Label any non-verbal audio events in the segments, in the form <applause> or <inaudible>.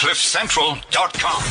CliffCentral.com.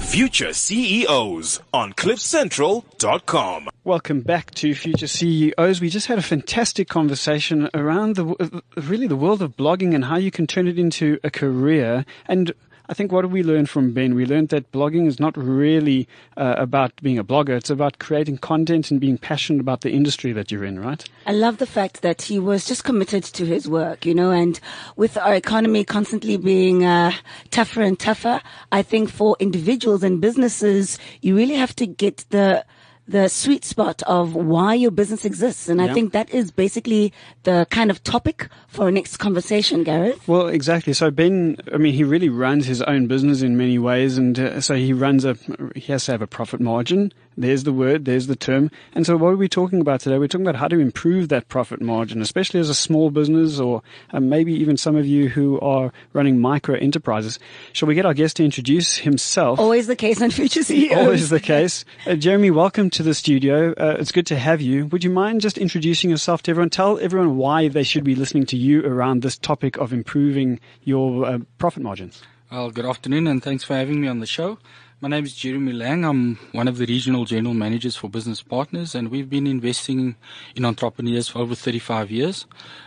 Future CEOs on CliffCentral.com. Welcome back to Future CEOs. We just had a fantastic conversation around the really the world of blogging and how you can turn it into a career. And I think what we learned from Ben? We learned that blogging is not really uh, about being a blogger. It's about creating content and being passionate about the industry that you're in, right? I love the fact that he was just committed to his work, you know, and with our economy constantly being uh, tougher and tougher, I think for individuals and businesses, you really have to get the the sweet spot of why your business exists. And yeah. I think that is basically the kind of topic for our next conversation, Gareth. Well, exactly. So Ben, I mean, he really runs his own business in many ways. And uh, so he runs a, he has to have a profit margin there's the word, there's the term. And so what are we talking about today? We're talking about how to improve that profit margin, especially as a small business or uh, maybe even some of you who are running micro enterprises. Shall we get our guest to introduce himself? Always the case on Future CEOs. Always the case. Uh, Jeremy, welcome to the studio. Uh, it's good to have you. Would you mind just introducing yourself to everyone? Tell everyone why they should be listening to you around this topic of improving your uh, profit margins. Well, good afternoon and thanks for having me on the show. My name is Jeremy Lang. I'm one of the regional general managers for Business Partners, and we've been investing in entrepreneurs for over 35 years.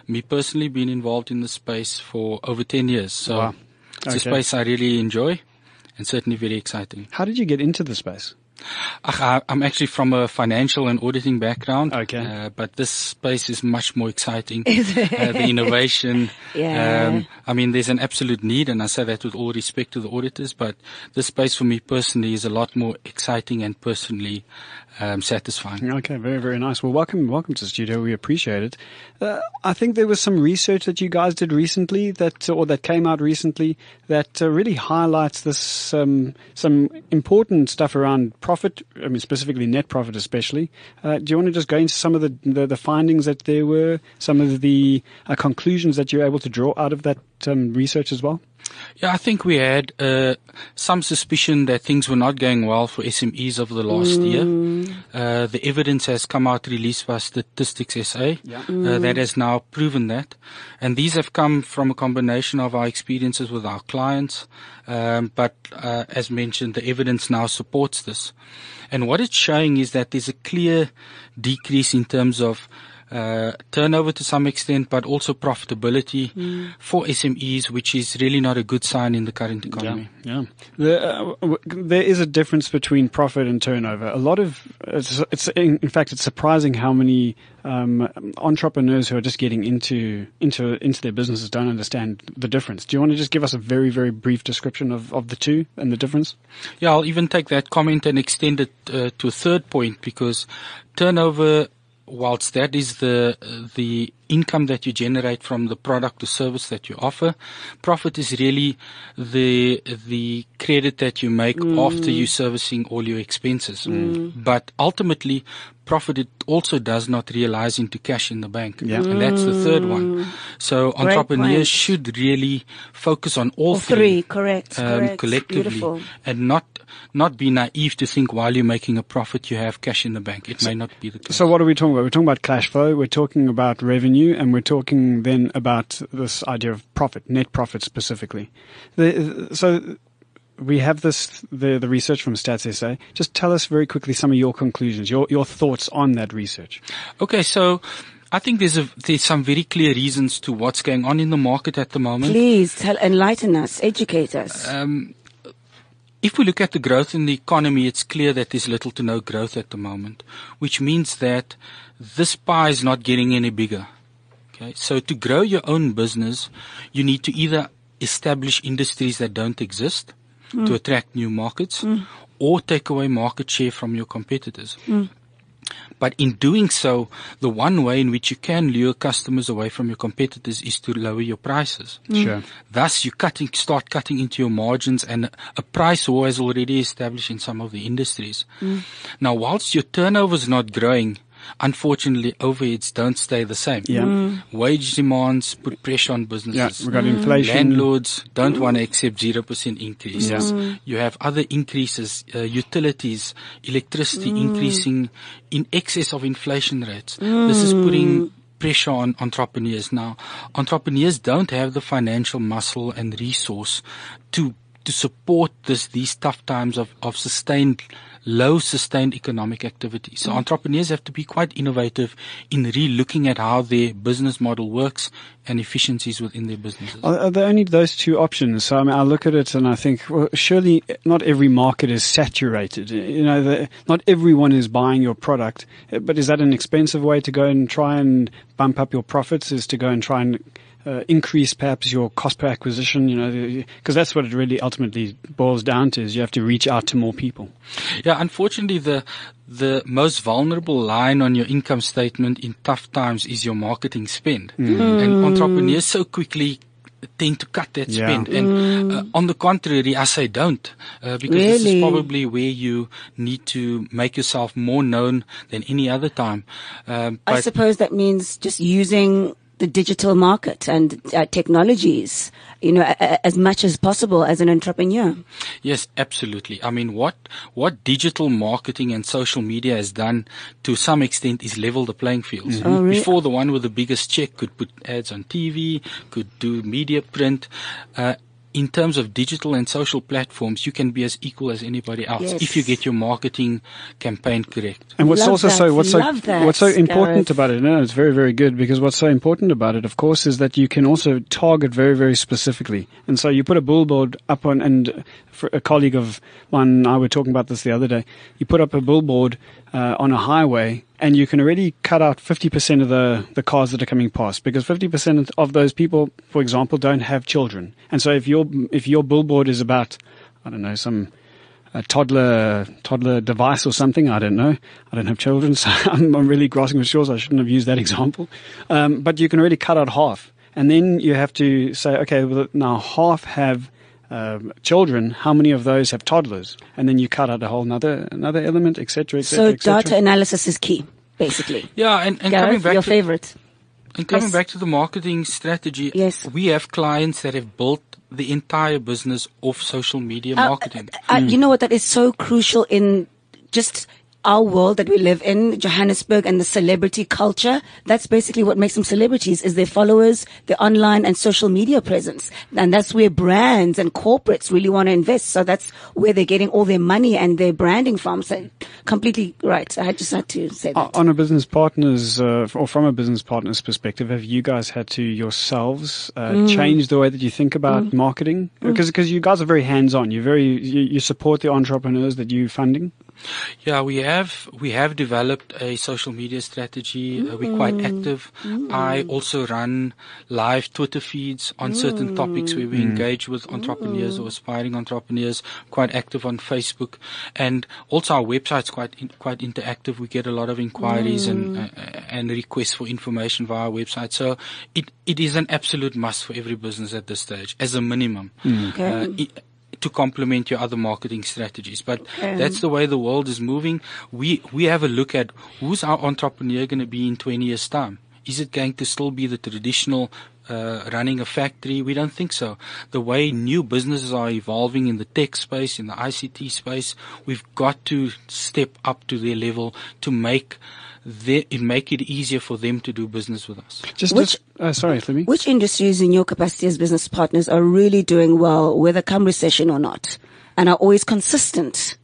Me personally, been involved in the space for over 10 years. So wow. it's okay. a space I really enjoy and certainly very exciting. How did you get into the space? I'm actually from a financial and auditing background. Okay. Uh, but this space is much more exciting. Is it? Uh, the innovation. <laughs> yeah. Um, I mean, there's an absolute need, and I say that with all respect to the auditors, but this space for me personally is a lot more exciting and personally um, satisfying. Okay, very, very nice. Well, welcome, welcome to the studio. We appreciate it. Uh, I think there was some research that you guys did recently that, or that came out recently that uh, really highlights this, um, some important stuff around profit. I mean, specifically net profit, especially. Uh, do you want to just go into some of the, the, the findings that there were, some of the uh, conclusions that you're able to draw out of that um, research as well? Yeah, I think we had uh, some suspicion that things were not going well for SMEs over the last mm. year. Uh, the evidence has come out released by Statistics SA yeah. mm. uh, that has now proven that. And these have come from a combination of our experiences with our clients. Um, but uh, as mentioned, the evidence now supports this. And what it's showing is that there's a clear decrease in terms of uh, turnover to some extent, but also profitability mm. for SMEs, which is really not a good sign in the current economy. Yeah, yeah. uh, there is a difference between profit and turnover. A lot of it's, it's in, in fact it's surprising how many um, entrepreneurs who are just getting into into into their businesses don't understand the difference. Do you want to just give us a very very brief description of, of the two and the difference? Yeah, I'll even take that comment and extend it uh, to a third point because turnover whilst that is the the income that you generate from the product or service that you offer, profit is really the the credit that you make mm. after you servicing all your expenses. Mm. But ultimately, profit it also does not realize into cash in the bank, yeah. and that's the third one. So Great entrepreneurs point. should really focus on all, all three, three, correct, um, correct. collectively, Beautiful. and not not be naive to think while you're making a profit you have cash in the bank. It so, may not be the case. So what are we talking about? We're talking about cash flow. We're talking about revenue, and we're talking then about this idea of profit, net profit specifically. The, so we have this the the research from Stats SA. Just tell us very quickly some of your conclusions, your your thoughts on that research. Okay, so I think there's a, there's some very clear reasons to what's going on in the market at the moment. Please tell, enlighten us, educate us. Um, if we look at the growth in the economy, it's clear that there's little to no growth at the moment, which means that this pie is not getting any bigger. Okay, so to grow your own business, you need to either establish industries that don't exist mm. to attract new markets mm. or take away market share from your competitors. But in doing so, the one way in which you can lure customers away from your competitors is to lower your prices. Mm. Sure. Thus, you cutting, start cutting into your margins and a price war is already established in some of the industries. Mm. Now, whilst your turnover is not growing, unfortunately, overheads don't stay the same. Yeah. Mm. Wage demands put pressure on businesses. Yeah, we got mm. inflation. Landlords don't mm. want to accept 0% increases. Yeah. You have other increases, uh, utilities, electricity mm. increasing in excess of inflation rates. This is putting pressure on entrepreneurs now. Entrepreneurs don't have the financial muscle and resource to to support this these tough times of, of sustained low sustained economic activity. So mm. entrepreneurs have to be quite innovative in re-looking at how their business model works and efficiencies within their businesses. Are, are there only those two options? So I mean, I look at it and I think, well, surely not every market is saturated. You know, the, not everyone is buying your product. But is that an expensive way to go and try and bump up your profits? Is to go and try and uh, increase perhaps your cost per acquisition, you know, because that's what it really ultimately boils down to is you have to reach out to more people. Yeah, unfortunately, the the most vulnerable line on your income statement in tough times is your marketing spend, mm. and entrepreneurs so quickly tend to cut that Yeah. spend. And uh, on the contrary, I say don't, uh, because this is probably where you need to make yourself more known than any other time. Um, I suppose that means just using the digital market and uh, technologies, you know, a- a- as much as possible as an entrepreneur. Yes, absolutely. I mean, what what digital marketing and social media has done to some extent is level the playing fields. Oh, really? Before, the one with the biggest check could put ads on TV, could do media print. Uh, in terms of digital and social platforms, you can be as equal as anybody else Yes. if you get your marketing campaign correct. And what's Love also that. so what's so that, what's so important Gareth. about it? No, it's very very good because what's so important about it, of course, is that you can also target very very specifically. And so you put a billboard up on, and for a colleague of mine and I were talking about this the other day. You put up a billboard uh, on a highway, and you can already cut out fifty percent of the the cars that are coming past because fifty percent of those people, for example, don't have children. And so if your if your billboard is about I don't know some a toddler toddler device or something. I don't know. I don't have children, <laughs> so I'm, I'm really grasping for straws. I shouldn't have used that example. Um, but you can already cut out half, and then you have to say, okay, well, now half have. Um, children, how many of those have toddlers? And then you cut out a whole another another element, etc., etc. So data analysis is key, basically. <laughs> Yeah, and, and coming back your to, favorite. And coming Yes. back to the marketing strategy, Yes. we have clients that have built the entire business off social media Uh, marketing. uh, you know what? That is so crucial in just our world that we live in, Johannesburg and the celebrity culture. That's basically what makes them celebrities is their followers, their online and social media presence. And that's where brands and corporates really want to invest. So that's where they're getting all their money and their branding from. So completely right. I just had to say that. On a business partner's, uh, or from a business partner's perspective, have you guys had to yourselves uh, Mm. change the way that you think about marketing? Because because you guys are very hands on. You're very you, you support the entrepreneurs that you're funding. Yeah, we have we have developed a social media strategy. Uh, we're mm. quite active. Mm. I also run live Twitter feeds on certain mm. topics where we engage with entrepreneurs or aspiring entrepreneurs. Quite active on Facebook, and also our website's quite in, quite interactive. We get a lot of inquiries and uh, and requests for information via our website. So it it is an absolute must for every business at this stage, as a minimum. Uh, okay. Uh, i- to complement your other marketing strategies. But Okay. that's the way the world is moving. We we have a look at who's our entrepreneur going to be in 20 years' time. Is it going to still be the traditional uh, running a factory? We don't think so. The way new businesses are evolving in the tech space, in the ICT space, we've got to step up to their level to make the, make it easier for them to do business with us. Just, Which- just uh, sorry, let me. Which industries in your capacity as business partners are really doing well, whether come recession or not, and are always consistent?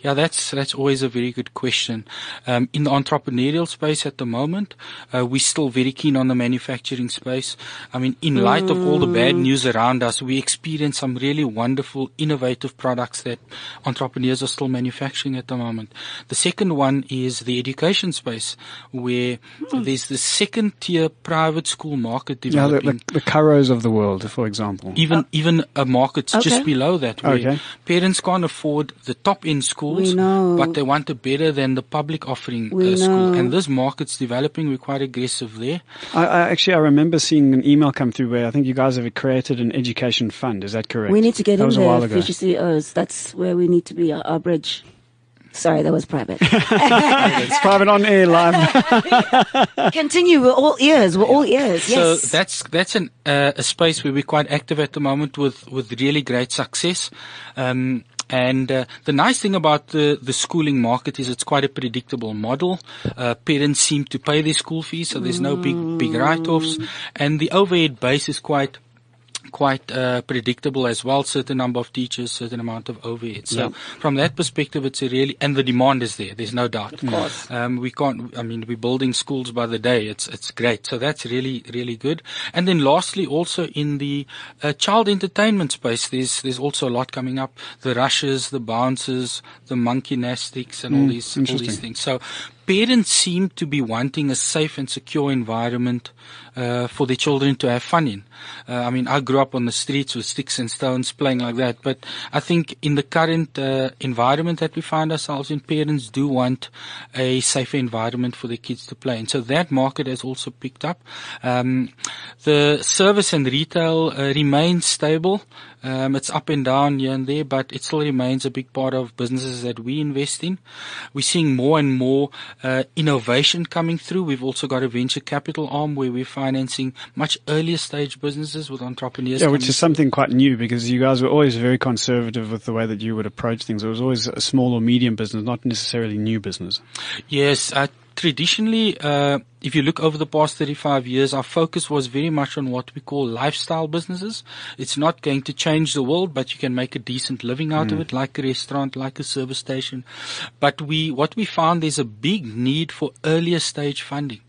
Yeah, that's that's always a very good question. Um, in the entrepreneurial space at the moment, uh, we're still very keen on the manufacturing space. I mean, in light of all the bad news around us, we experience some really wonderful, innovative products that entrepreneurs are still manufacturing at the moment. The second one is the education space, where there's the second tier private school market developing. Yeah, the, the, the Curros of the world, for example. even even a market Okay. just below that where Okay. parents can't afford the top end schools but they want it better than the public offering uh, school and this market's developing we're quite aggressive there I, I actually I remember seeing an email come through where I think you guys have created an education fund. Is that correct? We need to get that in was a while there, ago. future CEOs. That's where we need to be, our, our bridge. Sorry, that was private. <laughs> It's private on air live. <laughs> Continue. We're all ears. We're all ears. Yes. So that's that's an uh, a space where we're quite active at the moment with with really great success. Um, And uh, the nice thing about the, the schooling market is it's quite a predictable model. Uh, parents seem to pay their school fees, so there's no big big write-offs, and the overhead base is quite quite uh, predictable as well. Certain number of teachers, certain amount of overhead. So Yeah. from that perspective, it's a really and the demand is there. There's no doubt. Of course. Um, we can't. I mean, we're building schools by the day. It's it's great. So that's really really good. And then lastly, also in the uh, child entertainment space, there's there's also a lot coming up. The rushes, the bounces, the monkey gymnastics, and all these all these things. So parents seem to be wanting a safe and secure environment uh, for their children to have fun in. Uh, I mean, I grew up on the streets with sticks and stones playing like that, but I think in the current uh, environment that we find ourselves in, parents do want a safer environment for their kids to play in. So that market has also picked up. Um, the service and retail uh, remains stable. Um, it's up and down here and there, but it still remains a big part of businesses that we invest in. We're seeing more and more uh, innovation coming through. We've also got a venture capital arm where we're financing much earlier stage businesses with entrepreneurs. Yeah, which is something quite new because you guys were always very conservative with the way that you would approach things. It was always a small or medium business, not necessarily new business. Yes, uh, traditionally, uh, if you look over the past 35 years, our focus was very much on what we call lifestyle businesses. It's not going to change the world, but you can make a decent living out of it, like a restaurant, like a service station. But we, what we found, there's a big need for earlier stage funding.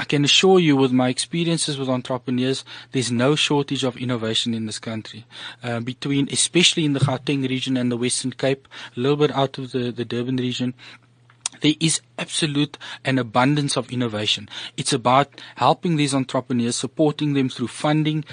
I can assure you with my experiences with entrepreneurs, there's no shortage of innovation in this country. Uh, between, especially in the Gauteng region and the Western Cape, a little bit out of the, the Durban region, there is absolute an abundance of innovation. It's about helping these entrepreneurs, supporting them through funding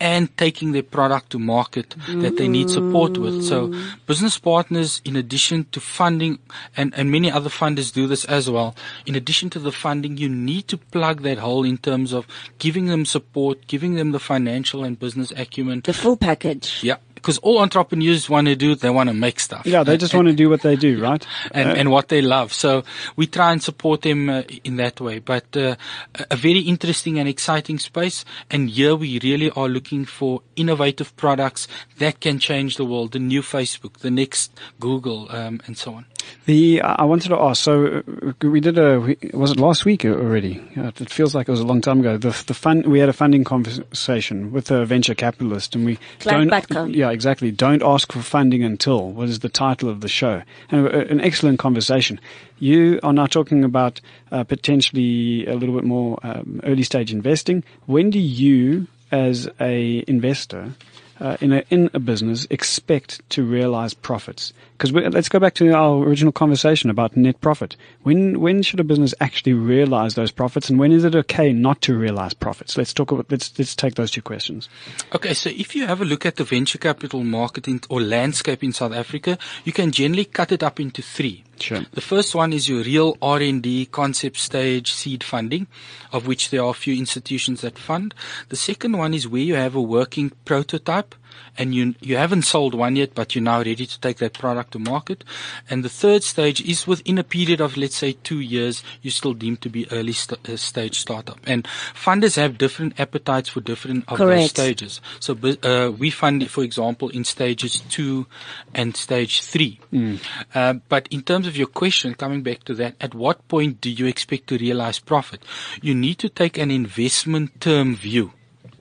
and taking their product to market that they need support with. So business partners, in addition to funding, and, and many other funders do this as well, in addition to the funding, you need to plug that hole in terms of giving them support, giving them the financial and business acumen. The full package. Yeah. Because all entrepreneurs want to do, they want to make stuff. Yeah, they just want to do what they do, right? <laughs> and, and what they love. So we try and support them uh, in that way. But uh, a- a very interesting and exciting space. And here we really are looking for innovative products that can change the world. The new Facebook, the next Google, um, and so on. The I wanted to ask. So uh, we did a was it last week already? Uh, It feels like it was a long time ago. The the fund we had a funding conversation with a venture capitalist, and we don't. Yeah, exactly. Don't ask for funding until was the title of the show, and uh, an excellent conversation. You are now talking about uh, potentially a little bit more um, early stage investing. When do you, as a investor, uh, in a in a business expect to realize profits? Because let's go back to our original conversation about net profit. When when should a business actually realize those profits, and when is it okay not to realize profits? Let's talk about let's let's take those two questions. Okay, so if you have a look at the venture capital market in, or landscape in South Africa, you can generally cut it up into three. Sure. The first one is your real R&D concept stage seed funding, of which there are a few institutions that fund. The second one is where you have a working prototype and you, you haven't sold one yet, but you're now ready to take that product to market. And the third stage is within a period of, let's say, two years, you're still deemed to be early st- uh, stage startup. And funders have different appetites for different of those stages. So bu- uh, we fund, for example, in stages two and stage three. Uh, but in terms of your question, coming back to that, at what point do you expect to realize profit? You need to take an investment term view.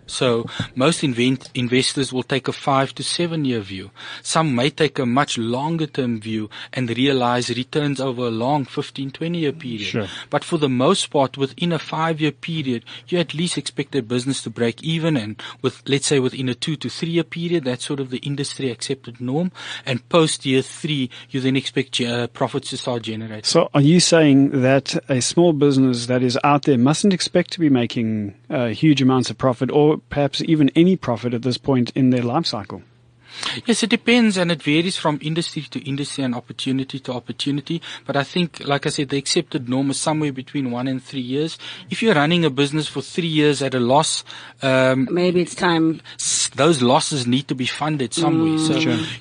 So most invent- investors will take a five to seven year view. Some may take a much longer term view and realize returns over a long 15, 20 year period. Sure. But for the most part, within a five year period, you at least expect a business to break even and with, let's say within a two to three year period, that's sort of the industry accepted norm. And post year three, you then expect uh, profits to start generating. So, are you saying that a small business that is out there mustn't expect to be making uh, huge amounts of profit, or perhaps even any profit at this point in their life cycle? Yes, it depends and it varies from industry to industry and opportunity to opportunity. But I think, like I said, the accepted norm is somewhere between one and three years. If you're running a business for three years at a loss, um, Maybe it's time. S- those losses need to be funded somewhere. so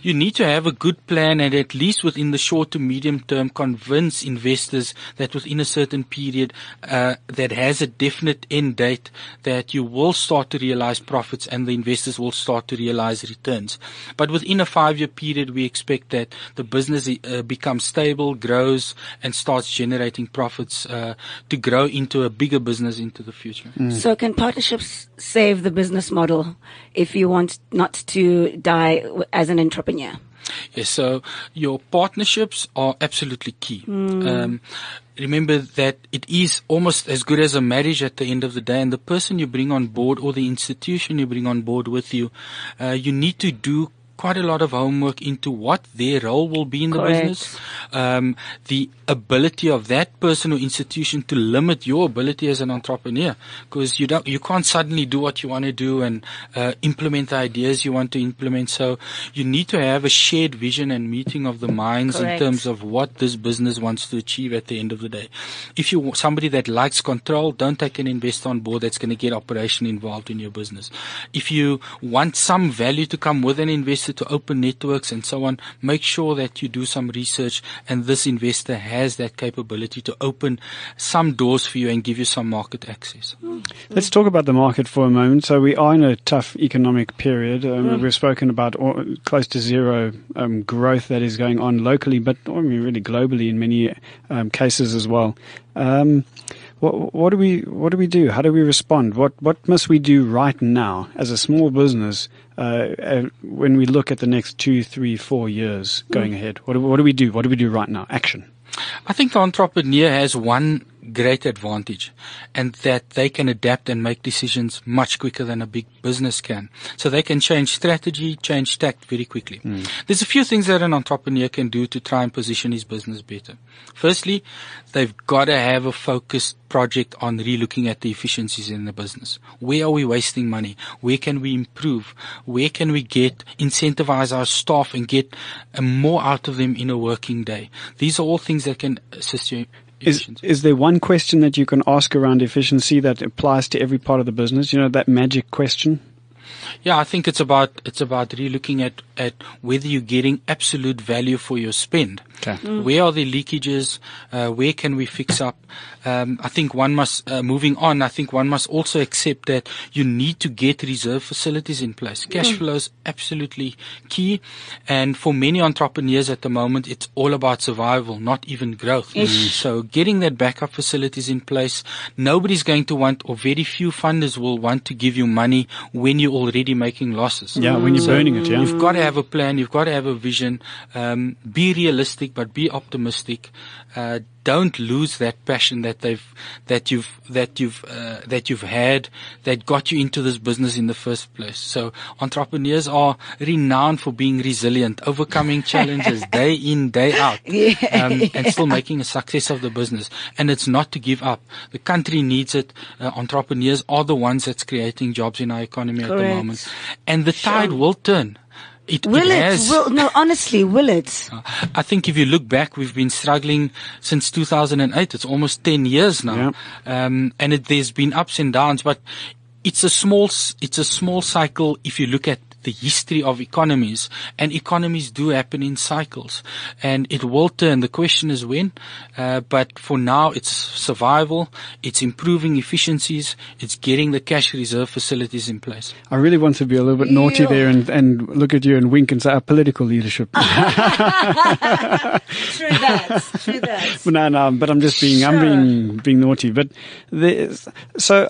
you need to have a good plan and at least within the short to medium term convince investors that within a certain period uh, that has a definite end date that you will start to realize profits and the investors will start to realize returns. But within a five year period, we expect that the business uh, becomes stable, grows and starts generating profits uh, to grow into a bigger business into the future. So can partnerships save the business model if you want not to die as an entrepreneur? Yes, so your partnerships are absolutely key. Um, remember that it is almost as good as a marriage at the end of the day, and the person you bring on board or the institution you bring on board with you, uh, you need to do quite a lot of homework into what their role will be in the Correct. business, um, the ability of that person or institution to limit your ability as an entrepreneur, because you don't, you can't suddenly do what you want to do and uh, implement the ideas you want to implement. So you need to have a shared vision and meeting of the minds Correct. in terms of what this business wants to achieve at the end of the day. If you want somebody that likes control, don't take an investor on board that's going to get operation involved in your business. If you want some value to come with an investor to open networks and so on, make sure that you do some research and this investor has that capability to open some doors for you and give you some market access. Let's talk about the market for a moment. So we are in a tough economic period. Um, We've spoken about all, close to zero um, growth that is going on locally, but I mean really globally in many um, cases as well. What, what do we what do we do? How do we respond? What what must we do right now as a small business uh, uh, when we look at the next two, three, four years going ahead? What do, what do we do? What do we do right now? Action. I think the entrepreneur has one great advantage and that they can adapt and make decisions much quicker than a big business can. So they can change strategy, change tact very quickly. There's a few things that an entrepreneur can do to try and position his business better. Firstly, they've got to have a focused project on relooking at the efficiencies in the business. Where are we wasting money? Where can we improve? Where can we get incentivize our staff and get uh, more out of them in a working day? These are all things that can assist you. Is, is there one question that you can ask around efficiency that applies to every part of the business? You know, that magic question? Yeah, I think it's about it's about relooking at at whether you're getting absolute value for your spend. Okay. Where are the leakages? Uh, where can we fix up? Um, I think one must, uh, moving on, I think one must also accept that you need to get reserve facilities in place. Cash flow is absolutely key. And for many entrepreneurs at the moment, it's all about survival, not even growth. So getting that backup facilities in place, nobody's going to want, or very few funders will want to give you money when you're already making losses. Yeah, when you're So burning it, yeah. You've got to have a plan. You've got to have a vision. Um, be realistic, but be optimistic. Uh, don't lose that passion that they've that you've that you've uh, that you've had that got you into this business in the first place. So entrepreneurs are renowned for being resilient, overcoming <laughs> challenges day in day out, <laughs> um, and still making a success of the business. And it's not to give up. The country needs it. Uh, entrepreneurs are the ones that's creating jobs in our economy at the moment, and the tide will turn. It, Will it? has. Will, no, honestly, will it? I think if you look back, we've been struggling since 2008. It's almost 10 years now. Um, and it, there's been ups and downs, but it's a small, it's a small cycle if you look at the history of economies and economies do happen in cycles and it will turn. The question is when, uh, but for now it's survival, it's improving efficiencies, it's getting the cash reserve facilities in place. I really want to be a little bit naughty Ew. there and, and look at you and wink and say, our political leadership. <laughs> True that. True that. <laughs> no, no, but I'm just being, I'm being, being naughty. But there's, so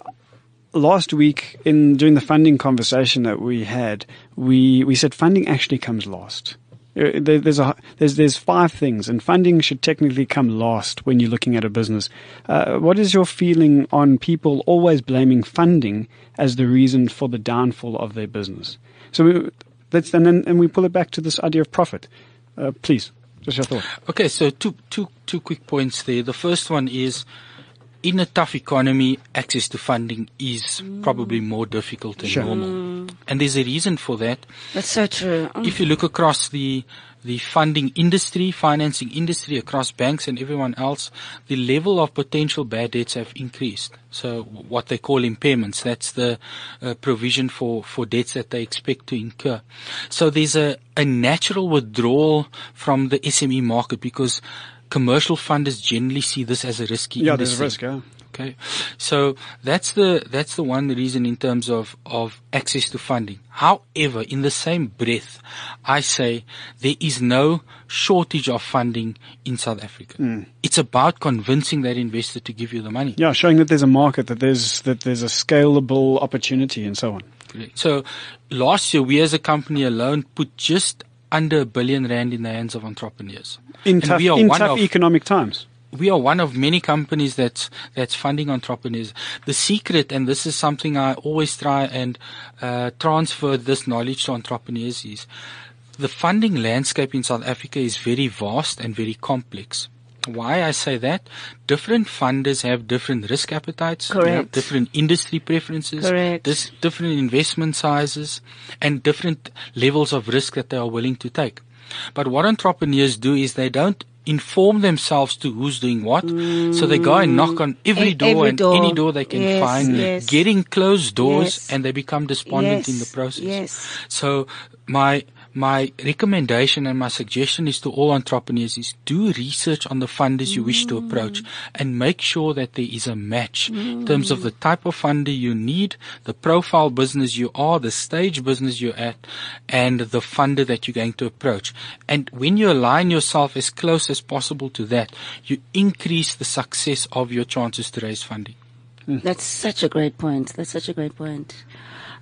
last week in during the funding conversation that we had, we, we said funding actually comes last. Uh, there- There's a there's there's five things, and funding should technically come last when you're looking at a business. Uh, what is your feeling on people always blaming funding as the reason for the downfall of their business? So we, let's and then and we pull it back to this idea of profit. Uh, please, just your thought. Okay, so two, two, two quick points there. The first one is, in a tough economy, access to funding is probably more difficult than Sure. normal. And there's a reason for that. That's so true. Mm. If you look across the the funding industry, financing industry, across banks and everyone else, the level of potential bad debts have increased. So what they call impairments, that's the uh, provision for, for debts that they expect to incur. So there's a, a natural withdrawal from the SME market because commercial funders generally see this as a risky Yeah, industry. there's a risk, yeah. Okay, so that's the that's the one reason in terms of of access to funding. However, in the same breath, I say there is no shortage of funding in South Africa. Hmm. It's about convincing that investor to give you the money. Yeah, showing that there's a market, that there's that there's a scalable opportunity, and so on. Correct. So last year, we as a company alone put just under a billion rand in the hands of entrepreneurs. In And tough, in tough of- economic times. we are one of many companies that's that's funding entrepreneurs. The secret, and this is something I always try and uh, transfer this knowledge to entrepreneurs, is the funding landscape in South Africa is very vast and very complex. Why I say that? Different funders have different risk appetites, they have Correct. different industry preferences, Correct. dis- different investment sizes, and different levels of risk that they are willing to take. But what entrepreneurs do is they don't inform themselves to who's doing what. So they go and knock on mm. every E- door every and door. any door they can Yes, find, yes. getting closed doors Yes. and they become despondent in the process. So my my recommendation and my suggestion is to all entrepreneurs is do research on the funders you wish to approach and make sure that there is a match in terms of the type of funder you need, the profile business you are, the stage business you're at, and the funder that you're going to approach. And when you align yourself as close as possible to that, you increase the success of your chances to raise funding. That's such a great point. That's such a great point.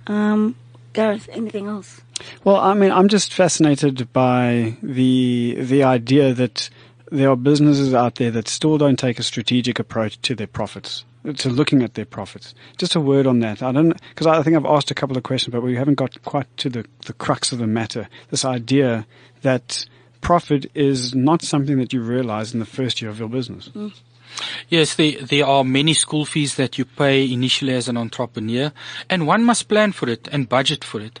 Um, Gareth, anything else? Well, I mean, I'm just fascinated by the the idea that there are businesses out there that still don't take a strategic approach to their profits, to looking at their profits. Just a word on that. I don't because I think I've asked a couple of questions, but we haven't got quite to the the crux of the matter. This idea that profit is not something that you realize in the first year of your business. Mm. Yes, there, there are many school fees that you pay initially as an entrepreneur, and one must plan for it and budget for it,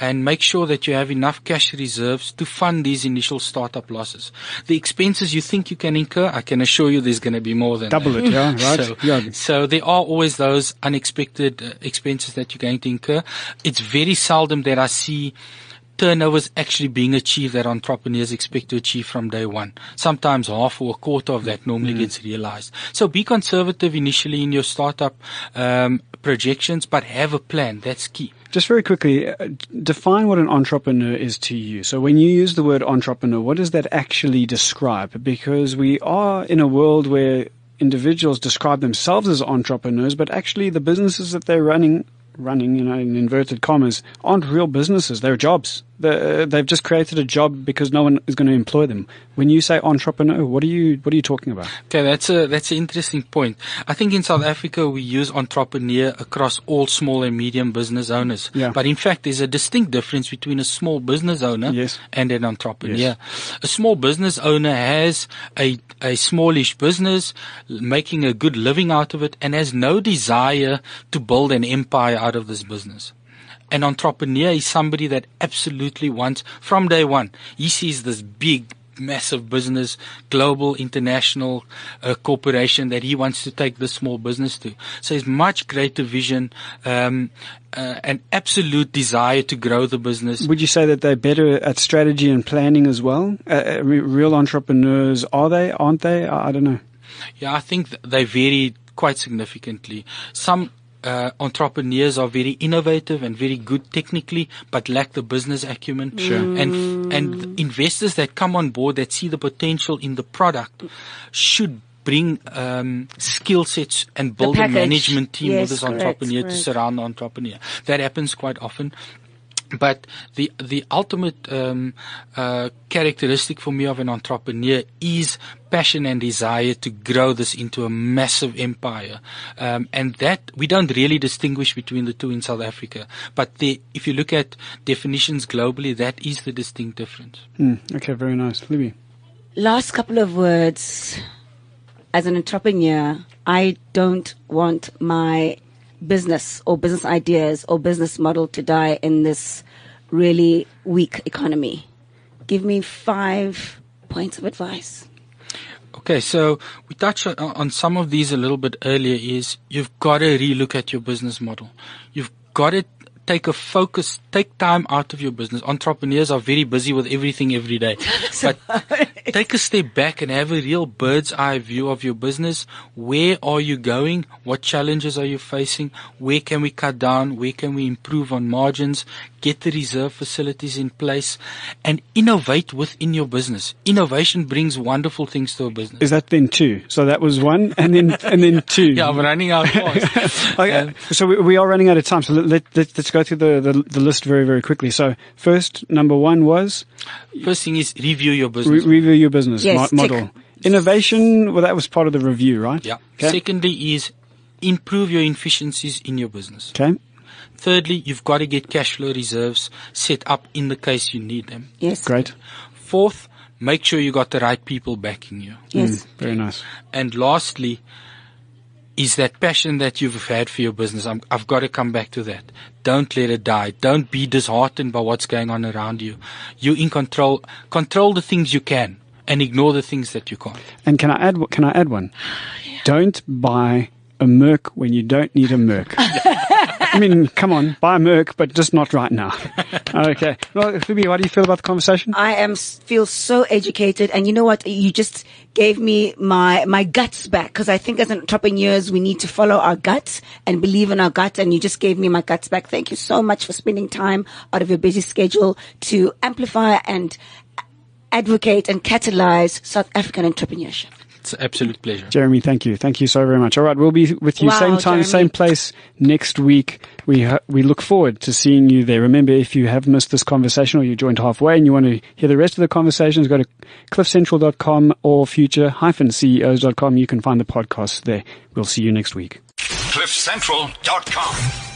and make sure that you have enough cash reserves to fund these initial startup losses. The expenses you think you can incur, I can assure you there's going to be more than Double that. it, yeah, right? So, Yeah. so there are always those unexpected uh, expenses that you're going to incur. It's very seldom that I see turnovers actually being achieved that entrepreneurs expect to achieve from day one. Sometimes half or a quarter of that normally gets realized. So be conservative initially in your startup um, projections, but have a plan. That's key. Just very quickly, uh, define what an entrepreneur is to you. So when you use the word entrepreneur, what does that actually describe? Because we are in a world where individuals describe themselves as entrepreneurs, but actually the businesses that they're running, running, you know, in inverted commas, aren't real businesses. They're jobs. They're, they've just created a job because no one is going to employ them. When you say entrepreneur, what are you, what are you talking about? Okay, that's a that's an interesting point. I think in South Africa we use entrepreneur across all small and medium business owners. Yeah. But in fact, there's a distinct difference between a small business owner Yes. and an entrepreneur. Yes. A small business owner has a a smallish business, making a good living out of it, and has no desire to build an empire out of this business. An entrepreneur is somebody that absolutely wants, from day one, he sees this big, massive business, global, international uh, corporation that he wants to take this small business to. So he's much greater vision, um, uh, an absolute desire to grow the business. Would you say that they're better at strategy and planning as well? Uh, uh, real entrepreneurs, are they? Aren't they? I, I don't know. Yeah, I think they vary quite significantly. Some uh, entrepreneurs are very innovative and very good technically, but lack the business acumen. Sure. And and investors that come on board that see the potential in the product should bring um, skill sets and build a management team Yes, with this correct, entrepreneur to surround the entrepreneur. That happens quite often. But the the ultimate um, uh, characteristic for me of an entrepreneur is passion and desire to grow this into a massive empire, um, and that we don't really distinguish between the two in South Africa. But the, if you look at definitions globally, that is the distinct difference. Hmm, okay, very nice. Hlubi. Last couple of words. As an entrepreneur, I don't want my business or business ideas or business model to die in this really weak economy? Give me five points of advice. Okay, so we touched on, some of these a little bit earlier is you've got to relook at your business model. You've got to take a focus, take time out of your business. Entrepreneurs are very busy with everything every day. <laughs> but take a step back and have a real bird's eye view of your business. Where are you going? What challenges are you facing? Where can we cut down? Where can we improve on margins? Get the reserve facilities in place and innovate within your business. Innovation brings wonderful things to a business. Is that then two? So that was one, and then and then <laughs> two. Yeah, I'm running out fast. <laughs> Okay, Um, so we, we are running out of time. So let, let, let, us go through the, the, the list very, very quickly. So first, number one was First thing is review your re- business. review your business Yes, mo- tick. model. Innovation, well, that was part of the review, right? yeah. Okay. Secondly is improve your efficiencies in your business. Okay. Thirdly, you've got to get cash flow reserves set up in the case you need them. Yes. Great. Fourth, make sure you got the right people backing you. Yes. Mm, very nice. And lastly, is that passion that you've had for your business. I'm, I've got to come back to that. Don't let it die. Don't be disheartened by what's going on around you. You're in control. Control the things you can and ignore the things that you can't. And can I add? Can I add one? <sighs> Don't buy a Merc when you don't need a Merc. <laughs> I mean, come on, buy a Merc, but just not right now. <laughs> Okay. Well, Hlubi, how do you feel about the conversation? I am feel so educated, and you know what? You just gave me my my guts back because I think as entrepreneurs we need to follow our gut and believe in our gut. And you just gave me my guts back. Thank you so much for spending time out of your busy schedule to amplify and advocate and catalyze South African entrepreneurship. It's an absolute pleasure. Jeremy, thank you. Thank you so very much. All right, we'll be with you Wow, same time, Jeremy. same place next week. We ha- we look forward to seeing you there. Remember, if you have missed this conversation or you joined halfway and you want to hear the rest of the conversations, go to cliffcentral.com or future-ceos.com. You can find the podcast there. We'll see you next week. CliffCentral.com.